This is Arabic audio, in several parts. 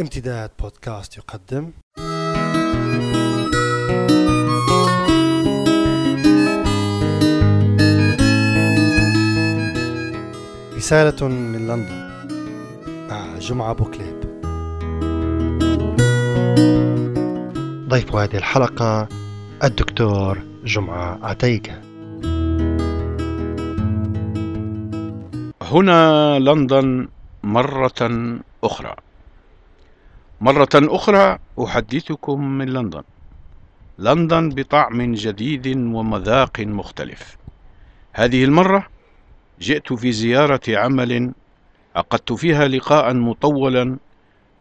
امتداد بودكاست يقدم. رسالة من لندن مع جمعة بوكليب. ضيف هذه الحلقة الدكتور جمعة عتيقة هنا لندن مرة أخرى. مرة أخرى أحدثكم من لندن. لندن بطعم جديد ومذاق مختلف. هذه المرة جئت في زيارة عمل عقدت فيها لقاء مطولا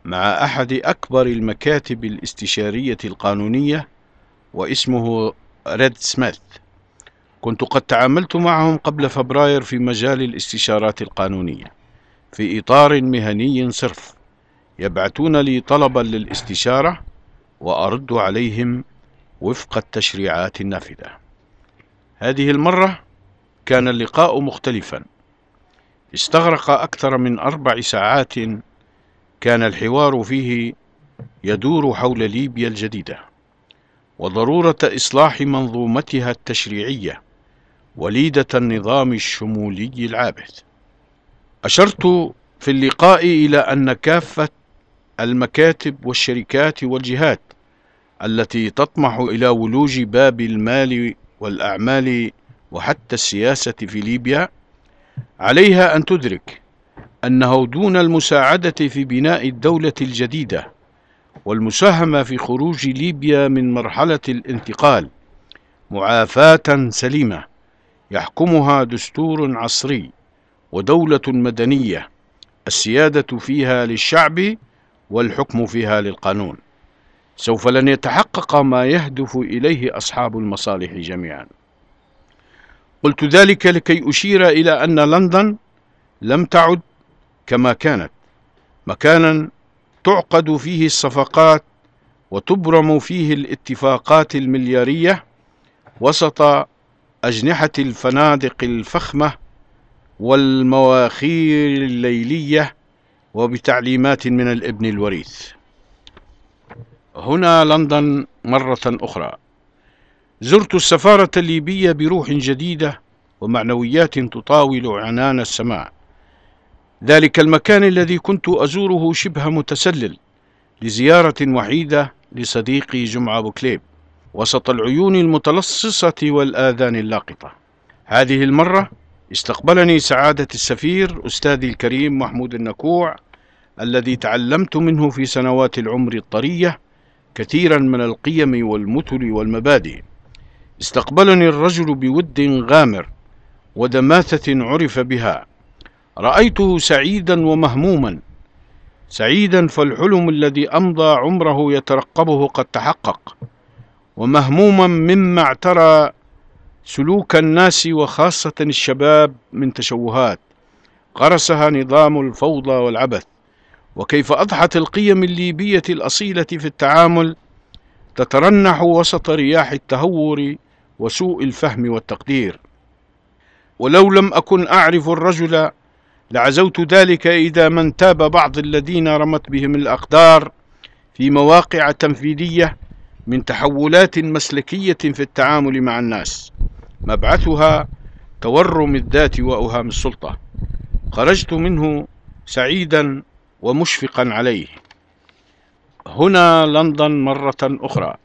مع أحد أكبر المكاتب الاستشارية القانونية واسمه ريد سميث. كنت قد تعاملت معهم قبل فبراير في مجال الاستشارات القانونية في إطار مهني صرف. يبعثون لي طلبا للاستشارة وأرد عليهم وفق التشريعات النافذة. هذه المرة كان اللقاء مختلفا. استغرق أكثر من أربع ساعات كان الحوار فيه يدور حول ليبيا الجديدة وضرورة إصلاح منظومتها التشريعية وليدة النظام الشمولي العابث. أشرت في اللقاء إلى أن كافة المكاتب والشركات والجهات التي تطمح إلى ولوج باب المال والأعمال وحتى السياسة في ليبيا عليها أن تدرك أنه دون المساعدة في بناء الدولة الجديدة والمساهمة في خروج ليبيا من مرحلة الانتقال معافاة سليمة يحكمها دستور عصري ودولة مدنية السيادة فيها للشعب والحكم فيها للقانون. سوف لن يتحقق ما يهدف إليه أصحاب المصالح جميعا. قلت ذلك لكي أشير إلى أن لندن لم تعد كما كانت. مكانا تعقد فيه الصفقات وتبرم فيه الاتفاقات المليارية وسط أجنحة الفنادق الفخمة والمواخير الليلية وبتعليمات من الابن الوريث. هنا لندن مرة أخرى. زرت السفارة الليبية بروح جديدة ومعنويات تطاول عنان السماء. ذلك المكان الذي كنت أزوره شبه متسلل لزيارة وحيدة لصديقي جمعة بوكليب وسط العيون المتلصصة والآذان اللاقطة. هذه المرة استقبلني سعادة السفير أستاذي الكريم محمود النكوع الذي تعلمت منه في سنوات العمر الطرية كثيرا من القيم والمثل والمبادئ. استقبلني الرجل بود غامر ودماثة عرف بها. رأيته سعيدا ومهموما. سعيدا فالحلم الذي أمضى عمره يترقبه قد تحقق. ومهموما مما اعترى سلوك الناس وخاصة الشباب من تشوهات. غرسها نظام الفوضى والعبث. وكيف أضحت القيم الليبية الأصيلة في التعامل تترنح وسط رياح التهور وسوء الفهم والتقدير. ولو لم أكن أعرف الرجل لعزوت ذلك إذا من تاب بعض الذين رمت بهم الأقدار في مواقع تنفيذية من تحولات مسلكية في التعامل مع الناس. مبعثها تورم الذات وأوهام السلطة. خرجت منه سعيدا ومشفقا عليه. هنا لندن مرة أخرى.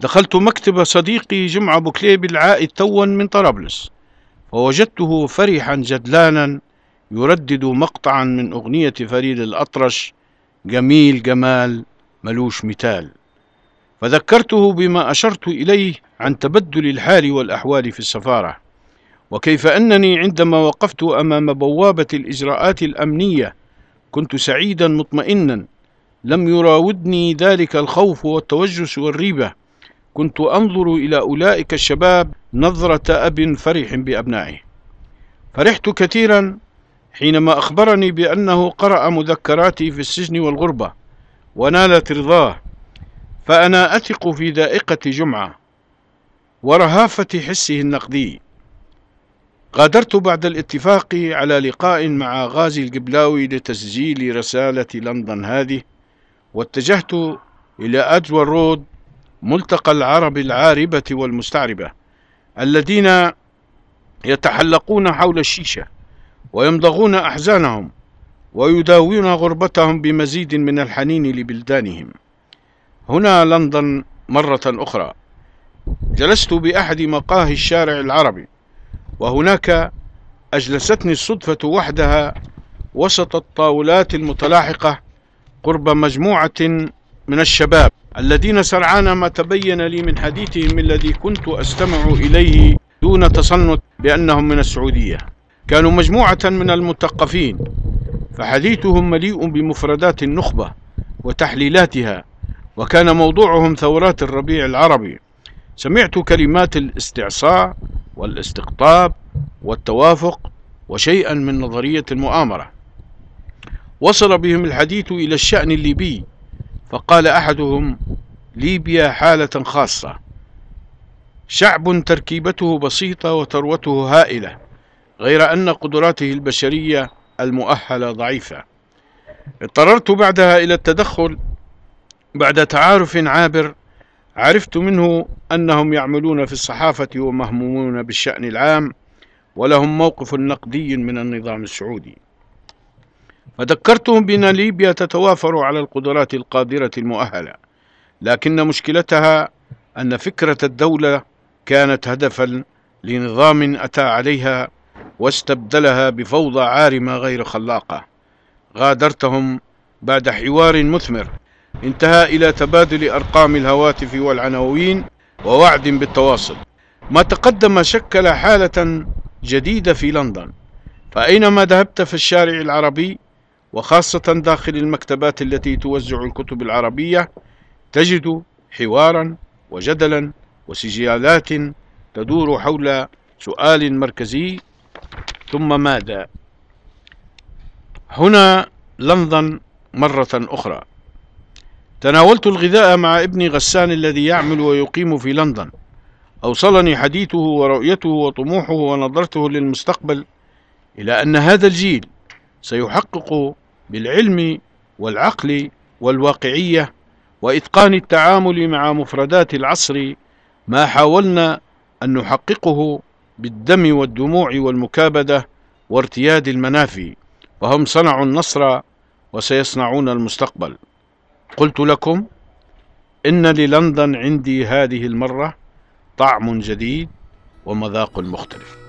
دخلت مكتب صديقي جمعة بوكليب العائد توا من طرابلس. ووجدته فرحا جدلانا يردد مقطعا من أغنية فريد الأطرش جميل جمال ملوش مثال. فذكرته بما أشرت إليه عن تبدل الحال والأحوال في السفارة. وكيف أنني عندما وقفت أمام بوابة الإجراءات الأمنية كنت سعيدا مطمئنا. لم يراودني ذلك الخوف والتوجس والريبة. كنت أنظر إلى أولئك الشباب نظرة أب فرح بأبنائه. فرحت كثيرا حينما أخبرني بأنه قرأ مذكراتي في السجن والغربة ونالت رضاه. فأنا أثق في ذائقة جمعة ورهافة حسه النقدي. غادرت بعد الاتفاق على لقاء مع غازي القبلاوي لتسجيل رسالة لندن هذه واتجهت إلى أدوار رود ملتقى العرب العاربة والمستعربة الذين يتحلقون حول الشيشة ويمضغون أحزانهم ويداوون غربتهم بمزيد من الحنين لبلدانهم. هنا لندن مرة أخرى. جلست بأحد مقاهي الشارع العربي وهناك أجلستني الصدفة وحدها وسط الطاولات المتلاحقة قرب مجموعة من الشباب الذين سرعان ما تبين لي من حديثهم الذي كنت أستمع إليه دون تصنت بأنهم من السعودية. كانوا مجموعة من المثقفين فحديثهم مليء بمفردات النخبة وتحليلاتها وكان موضوعهم ثورات الربيع العربي. سمعت كلمات الاستعصاء والاستقطاب والتوافق وشيئا من نظرية المؤامرة. وصل بهم الحديث إلى الشأن الليبي فقال أحدهم ليبيا حالة خاصة. شعب تركيبته بسيطة وثروته هائلة غير أن قدراته البشرية المؤهلة ضعيفة. اضطررت بعدها إلى التدخل بعد تعارف عابر عرفت منه أنهم يعملون في الصحافة ومهمومون بالشأن العام ولهم موقف نقدي من النظام السعودي. فذكرتهم بأن ليبيا تتوافر على القدرات القادرة المؤهلة لكن مشكلتها أن فكرة الدولة كانت هدفا لنظام أتى عليها واستبدلها بفوضى عارمة غير خلاقة. غادرتهم بعد حوار مثمر انتهى إلى تبادل أرقام الهواتف والعناوين ووعد بالتواصل. ما تقدم شكل حالة جديدة في لندن فأينما ذهبت في الشارع العربي وخاصة داخل المكتبات التي توزع الكتب العربية تجد حوارا وجدلا وسجالات تدور حول سؤال مركزي ثم ماذا؟ هنا لندن مرة أخرى. تناولت الغذاء مع ابني غسان الذي يعمل ويقيم في لندن. أوصلني حديثه ورؤيته وطموحه ونظرته للمستقبل إلى أن هذا الجيل سيحقق بالعلم والعقل والواقعية وإتقان التعامل مع مفردات العصر ما حاولنا أن نحققه بالدم والدموع والمكابدة وارتياد المنافي وهم صنعوا النصر وسيصنعون المستقبل. قلت لكم إن للندن عندي هذه المرة طعم جديد ومذاق مختلف.